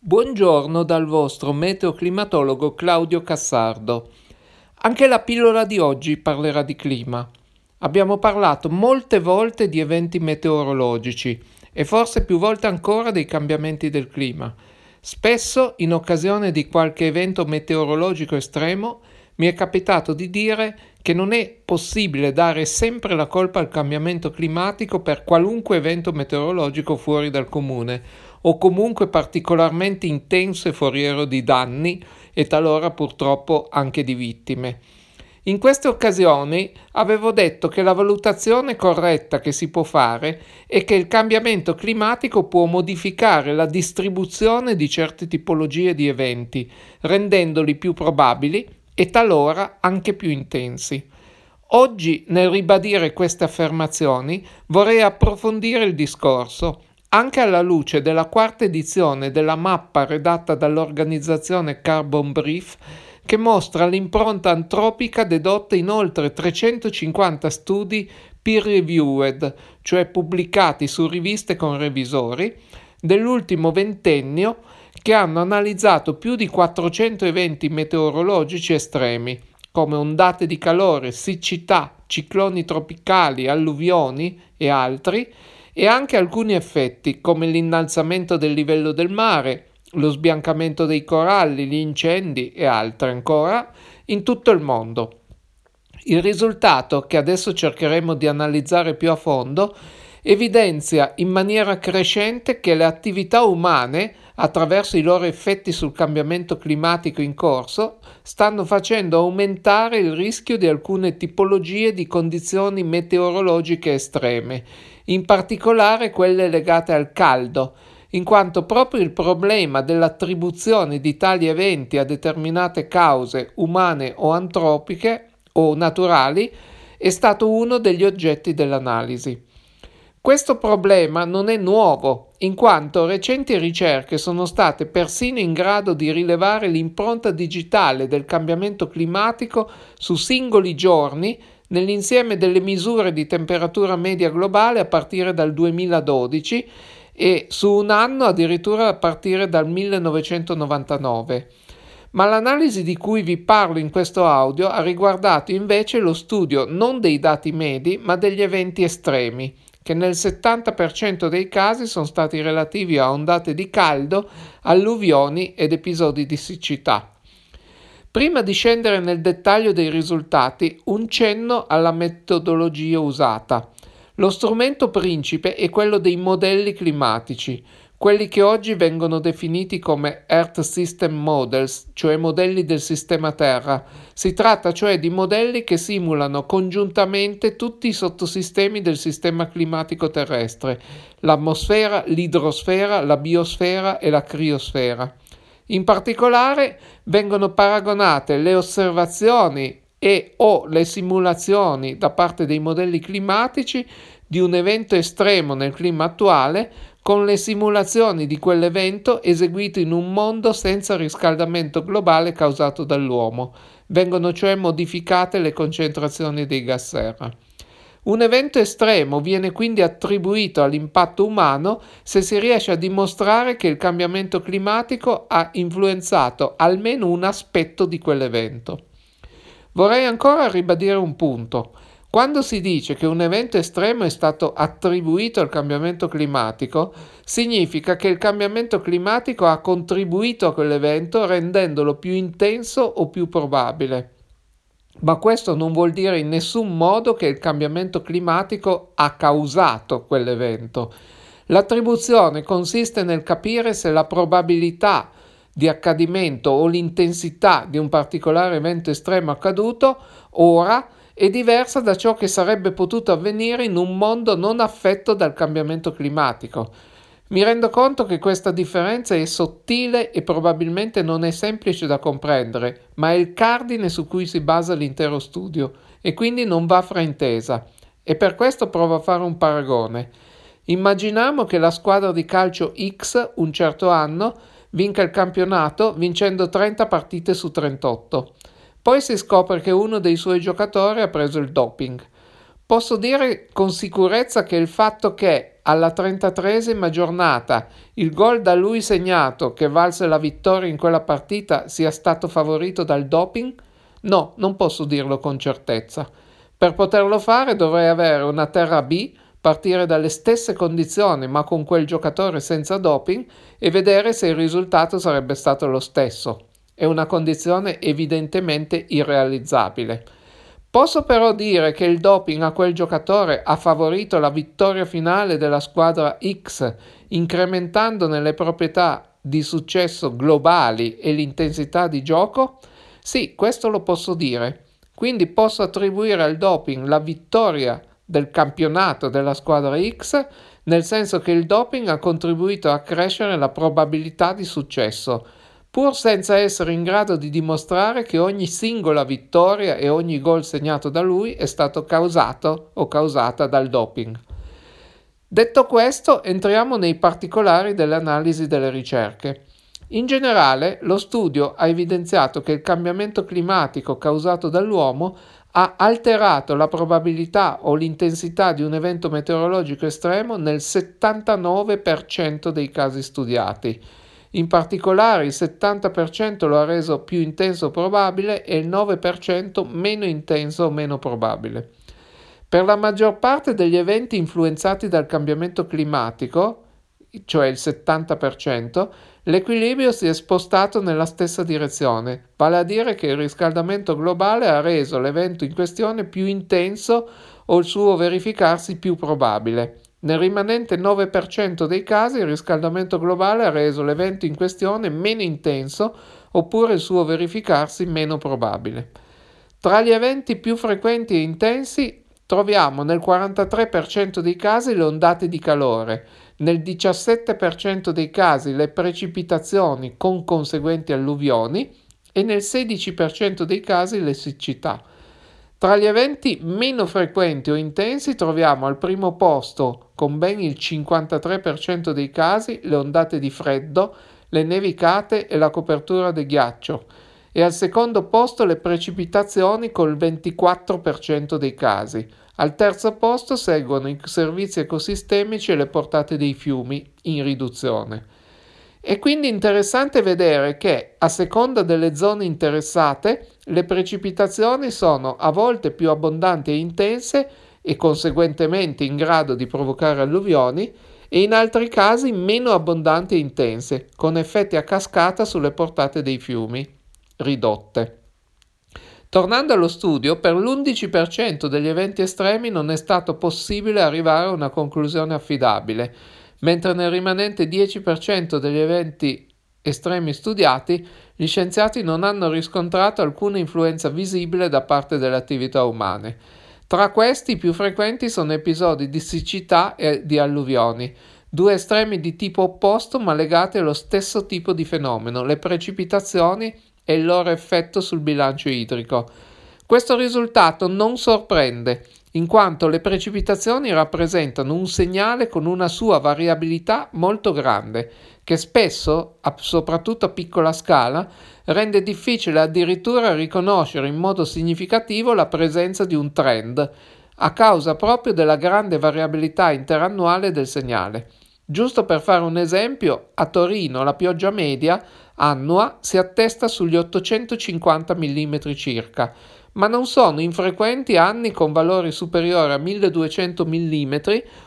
Buongiorno dal vostro meteoclimatologo Claudio Cassardo. Anche la pillola di oggi parlerà di clima. Abbiamo parlato molte volte di eventi meteorologici e forse più volte ancora dei cambiamenti del clima. Spesso, in occasione di qualche evento meteorologico estremo, mi è capitato di dire che non è possibile dare sempre la colpa al cambiamento climatico per qualunque evento meteorologico fuori dal comune o comunque particolarmente intenso e foriero di danni e talora purtroppo anche di vittime. In queste occasioni avevo detto che la valutazione corretta che si può fare è che il cambiamento climatico può modificare la distribuzione di certe tipologie di eventi, rendendoli più probabili e talora anche più intensi. Oggi, nel ribadire queste affermazioni, vorrei approfondire il discorso anche alla luce della quarta edizione della mappa redatta dall'organizzazione Carbon Brief, che mostra l'impronta antropica dedotta in oltre 350 studi peer-reviewed, cioè pubblicati su riviste con revisori, dell'ultimo ventennio che hanno analizzato più di 400 eventi meteorologici estremi, come ondate di calore, siccità, cicloni tropicali, alluvioni e altri, e anche alcuni effetti come l'innalzamento del livello del mare, lo sbiancamento dei coralli, gli incendi e altri ancora in tutto il mondo. Il risultato, che adesso cercheremo di analizzare più a fondo, evidenzia in maniera crescente che le attività umane, attraverso i loro effetti sul cambiamento climatico in corso, stanno facendo aumentare il rischio di alcune tipologie di condizioni meteorologiche estreme in particolare quelle legate al caldo, in quanto proprio il problema dell'attribuzione di tali eventi a determinate cause umane o antropiche o naturali è stato uno degli oggetti dell'analisi. Questo problema non è nuovo, in quanto recenti ricerche sono state persino in grado di rilevare l'impronta digitale del cambiamento climatico su singoli giorni nell'insieme delle misure di temperatura media globale a partire dal 2012 e su un anno addirittura a partire dal 1999. Ma l'analisi di cui vi parlo in questo audio ha riguardato invece lo studio non dei dati medi ma degli eventi estremi, che nel 70% dei casi sono stati relativi a ondate di caldo, alluvioni ed episodi di siccità. Prima di scendere nel dettaglio dei risultati, un cenno alla metodologia usata. Lo strumento principe è quello dei modelli climatici, quelli che oggi vengono definiti come Earth System Models, cioè modelli del sistema Terra. Si tratta cioè di modelli che simulano congiuntamente tutti i sottosistemi del sistema climatico terrestre, l'atmosfera, l'idrosfera, la biosfera e la criosfera. In particolare vengono paragonate le osservazioni e o le simulazioni da parte dei modelli climatici di un evento estremo nel clima attuale con le simulazioni di quell'evento eseguito in un mondo senza riscaldamento globale causato dall'uomo. Vengono cioè modificate le concentrazioni dei gas serra. Un evento estremo viene quindi attribuito all'impatto umano se si riesce a dimostrare che il cambiamento climatico ha influenzato almeno un aspetto di quell'evento. Vorrei ancora ribadire un punto. Quando si dice che un evento estremo è stato attribuito al cambiamento climatico, significa che il cambiamento climatico ha contribuito a quell'evento rendendolo più intenso o più probabile. Ma questo non vuol dire in nessun modo che il cambiamento climatico ha causato quell'evento. L'attribuzione consiste nel capire se la probabilità di accadimento o l'intensità di un particolare evento estremo accaduto ora è diversa da ciò che sarebbe potuto avvenire in un mondo non affetto dal cambiamento climatico. Mi rendo conto che questa differenza è sottile e probabilmente non è semplice da comprendere, ma è il cardine su cui si basa l'intero studio e quindi non va fraintesa. E per questo provo a fare un paragone. Immaginiamo che la squadra di calcio X un certo anno vinca il campionato vincendo 30 partite su 38. Poi si scopre che uno dei suoi giocatori ha preso il doping. Posso dire con sicurezza che il fatto che alla 33esima giornata il gol da lui segnato che valse la vittoria in quella partita sia stato favorito dal doping? No, non posso dirlo con certezza. Per poterlo fare dovrei avere una terra B, partire dalle stesse condizioni ma con quel giocatore senza doping e vedere se il risultato sarebbe stato lo stesso. È una condizione evidentemente irrealizzabile. Posso però dire che il doping a quel giocatore ha favorito la vittoria finale della squadra X, incrementandone le proprietà di successo globali e l'intensità di gioco? Sì, questo lo posso dire. Quindi posso attribuire al doping la vittoria del campionato della squadra X, nel senso che il doping ha contribuito a crescere la probabilità di successo pur senza essere in grado di dimostrare che ogni singola vittoria e ogni gol segnato da lui è stato causato o causata dal doping. Detto questo, entriamo nei particolari dell'analisi delle ricerche. In generale, lo studio ha evidenziato che il cambiamento climatico causato dall'uomo ha alterato la probabilità o l'intensità di un evento meteorologico estremo nel 79% dei casi studiati in particolare il 70% lo ha reso più intenso o probabile e il 9% meno intenso o meno probabile. Per la maggior parte degli eventi influenzati dal cambiamento climatico, cioè il 70%, l'equilibrio si è spostato nella stessa direzione, vale a dire che il riscaldamento globale ha reso l'evento in questione più intenso o il suo verificarsi più probabile. Nel rimanente 9% dei casi il riscaldamento globale ha reso l'evento in questione meno intenso oppure il suo verificarsi meno probabile. Tra gli eventi più frequenti e intensi troviamo nel 43% dei casi le ondate di calore, nel 17% dei casi le precipitazioni con conseguenti alluvioni e nel 16% dei casi le siccità. Tra gli eventi meno frequenti o intensi troviamo al primo posto, con ben il 53% dei casi, le ondate di freddo, le nevicate e la copertura di ghiaccio, e al secondo posto le precipitazioni col 24% dei casi. Al terzo posto seguono i servizi ecosistemici e le portate dei fiumi, in riduzione. È quindi interessante vedere che, a seconda delle zone interessate, le precipitazioni sono a volte più abbondanti e intense e conseguentemente in grado di provocare alluvioni e in altri casi meno abbondanti e intense, con effetti a cascata sulle portate dei fiumi ridotte. Tornando allo studio, per l'11% degli eventi estremi non è stato possibile arrivare a una conclusione affidabile, mentre nel rimanente 10% degli eventi estremi studiati, gli scienziati non hanno riscontrato alcuna influenza visibile da parte delle attività umane. Tra questi i più frequenti sono episodi di siccità e di alluvioni, due estremi di tipo opposto ma legati allo stesso tipo di fenomeno, le precipitazioni e il loro effetto sul bilancio idrico. Questo risultato non sorprende, in quanto le precipitazioni rappresentano un segnale con una sua variabilità molto grande, che spesso, soprattutto a piccola scala, rende difficile addirittura riconoscere in modo significativo la presenza di un trend, a causa proprio della grande variabilità interannuale del segnale. Giusto per fare un esempio, a Torino la pioggia media annua si attesta sugli 850 mm circa, ma non sono infrequenti anni con valori superiori a 1200 mm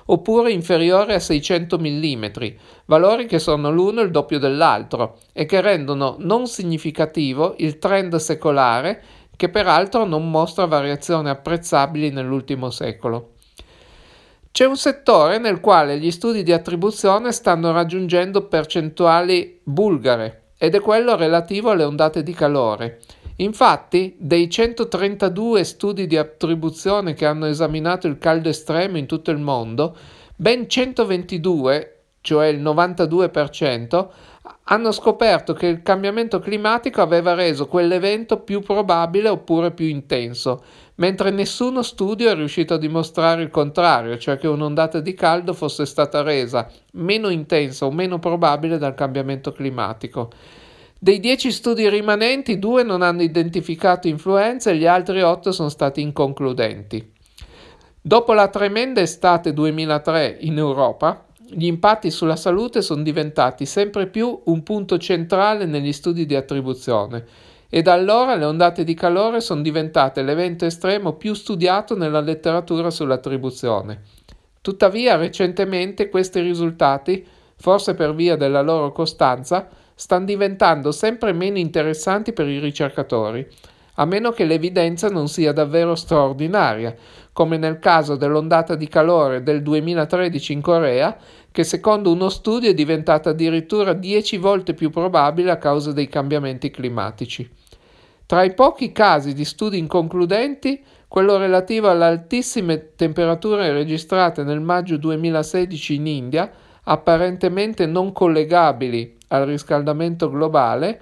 oppure inferiori a 600 mm, valori che sono l'uno il doppio dell'altro e che rendono non significativo il trend secolare che peraltro non mostra variazioni apprezzabili nell'ultimo secolo. C'è un settore nel quale gli studi di attribuzione stanno raggiungendo percentuali bulgare ed è quello relativo alle ondate di calore. Infatti, dei 132 studi di attribuzione che hanno esaminato il caldo estremo in tutto il mondo, ben 122, cioè il 92%, hanno scoperto che il cambiamento climatico aveva reso quell'evento più probabile oppure più intenso, mentre nessuno studio è riuscito a dimostrare il contrario, cioè che un'ondata di caldo fosse stata resa meno intensa o meno probabile dal cambiamento climatico. Dei dieci studi rimanenti, due non hanno identificato influenza e gli altri otto sono stati inconcludenti. Dopo la tremenda estate 2003 in Europa, gli impatti sulla salute sono diventati sempre più un punto centrale negli studi di attribuzione e da allora le ondate di calore sono diventate l'evento estremo più studiato nella letteratura sull'attribuzione. Tuttavia, recentemente questi risultati, forse per via della loro costanza, stanno diventando sempre meno interessanti per i ricercatori, a meno che l'evidenza non sia davvero straordinaria, come nel caso dell'ondata di calore del 2013 in Corea, che secondo uno studio è diventata addirittura 10 volte più probabile a causa dei cambiamenti climatici. Tra i pochi casi di studi inconcludenti, quello relativo alle altissime temperature registrate nel maggio 2016 in India, apparentemente non collegabili al riscaldamento globale,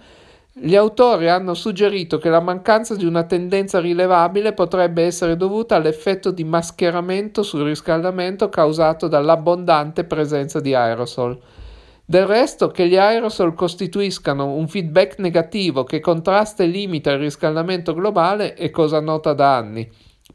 gli autori hanno suggerito che la mancanza di una tendenza rilevabile potrebbe essere dovuta all'effetto di mascheramento sul riscaldamento causato dall'abbondante presenza di aerosol. Del resto, che gli aerosol costituiscano un feedback negativo che contrasta e limita il riscaldamento globale è cosa nota da anni.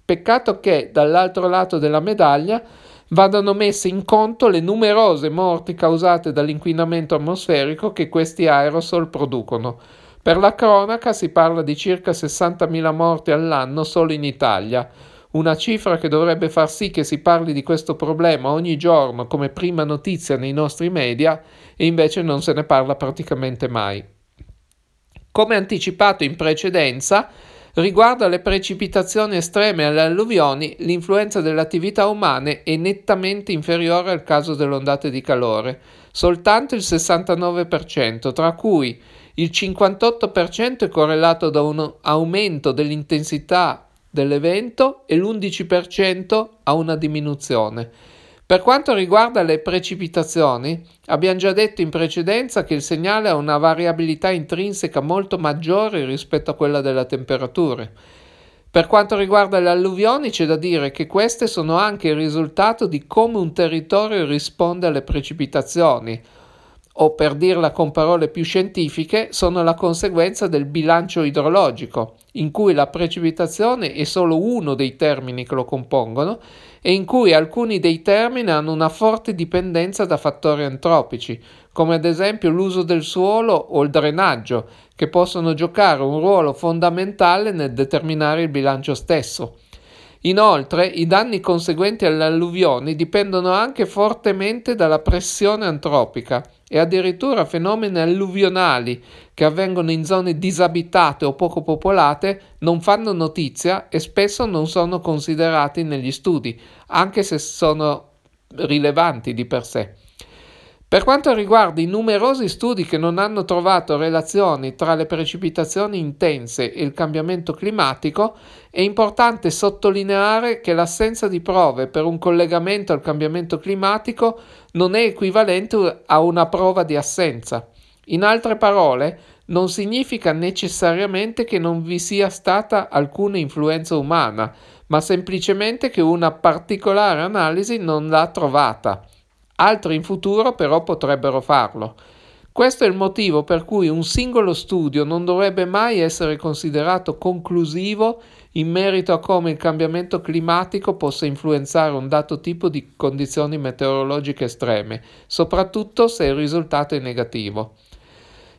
Peccato che, dall'altro lato della medaglia, vadano messe in conto le numerose morti causate dall'inquinamento atmosferico che questi aerosol producono. Per la cronaca si parla di circa 60.000 morti all'anno solo in Italia una cifra che dovrebbe far sì che si parli di questo problema ogni giorno come prima notizia nei nostri media e invece non se ne parla praticamente mai. Come anticipato in precedenza, riguardo alle precipitazioni estreme e alle alluvioni, l'influenza delle attività umane è nettamente inferiore al caso delle ondate di calore, soltanto il 69%, tra cui il 58% è correlato da un aumento dell'intensità dell'evento e l'11% ha una diminuzione. Per quanto riguarda le precipitazioni, abbiamo già detto in precedenza che il segnale ha una variabilità intrinseca molto maggiore rispetto a quella della temperatura. Per quanto riguarda le alluvioni, c'è da dire che queste sono anche il risultato di come un territorio risponde alle precipitazioni, o per dirla con parole più scientifiche, sono la conseguenza del bilancio idrologico, in cui la precipitazione è solo uno dei termini che lo compongono e in cui alcuni dei termini hanno una forte dipendenza da fattori antropici, come ad esempio l'uso del suolo o il drenaggio, che possono giocare un ruolo fondamentale nel determinare il bilancio stesso. Inoltre, i danni conseguenti alle alluvioni dipendono anche fortemente dalla pressione antropica e addirittura fenomeni alluvionali che avvengono in zone disabitate o poco popolate non fanno notizia e spesso non sono considerati negli studi, anche se sono rilevanti di per sé. Per quanto riguarda i numerosi studi che non hanno trovato relazioni tra le precipitazioni intense e il cambiamento climatico, è importante sottolineare che l'assenza di prove per un collegamento al cambiamento climatico non è equivalente a una prova di assenza. In altre parole, non significa necessariamente che non vi sia stata alcuna influenza umana, ma semplicemente che una particolare analisi non l'ha trovata. Altri in futuro però potrebbero farlo. Questo è il motivo per cui un singolo studio non dovrebbe mai essere considerato conclusivo in merito a come il cambiamento climatico possa influenzare un dato tipo di condizioni meteorologiche estreme, soprattutto se il risultato è negativo.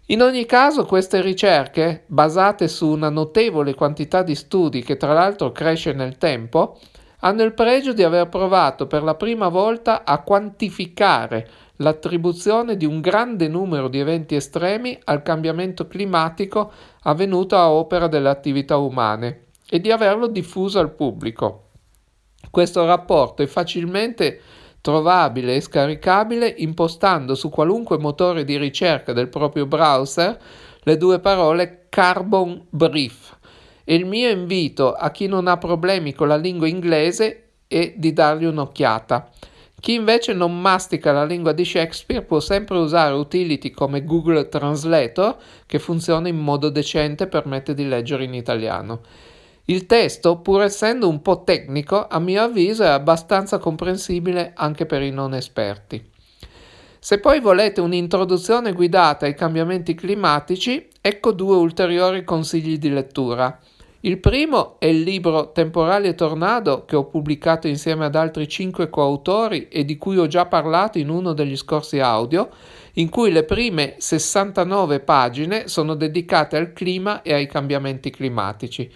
In ogni caso queste ricerche, basate su una notevole quantità di studi che tra l'altro cresce nel tempo, hanno il pregio di aver provato per la prima volta a quantificare l'attribuzione di un grande numero di eventi estremi al cambiamento climatico avvenuto a opera delle attività umane e di averlo diffuso al pubblico. Questo rapporto è facilmente trovabile e scaricabile impostando su qualunque motore di ricerca del proprio browser le due parole Carbon Brief e il mio invito a chi non ha problemi con la lingua inglese è di dargli un'occhiata. Chi invece non mastica la lingua di Shakespeare può sempre usare utility come Google Translator che funziona in modo decente e permette di leggere in italiano. Il testo, pur essendo un po' tecnico, a mio avviso è abbastanza comprensibile anche per i non esperti. Se poi volete un'introduzione guidata ai cambiamenti climatici, ecco due ulteriori consigli di lettura. Il primo è il libro Temporale Tornado che ho pubblicato insieme ad altri cinque coautori e di cui ho già parlato in uno degli scorsi audio, in cui le prime 69 pagine sono dedicate al clima e ai cambiamenti climatici.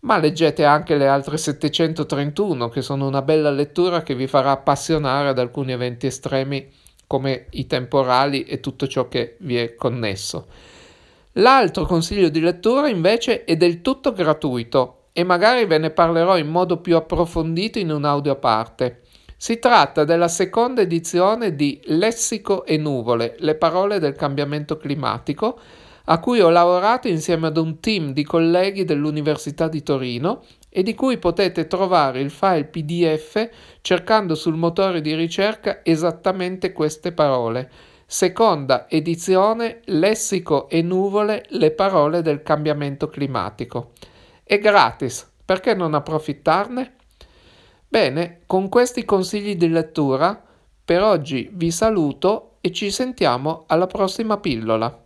Ma leggete anche le altre 731 che sono una bella lettura che vi farà appassionare ad alcuni eventi estremi come i temporali e tutto ciò che vi è connesso. L'altro consiglio di lettura invece è del tutto gratuito e magari ve ne parlerò in modo più approfondito in un audio a parte. Si tratta della seconda edizione di Lessico e nuvole, le parole del cambiamento climatico, a cui ho lavorato insieme ad un team di colleghi dell'Università di Torino e di cui potete trovare il file PDF cercando sul motore di ricerca esattamente queste parole Seconda edizione Lessico e nuvole, le parole del cambiamento climatico. È gratis, perché non approfittarne? Bene, con questi consigli di lettura, per oggi vi saluto e ci sentiamo alla prossima pillola.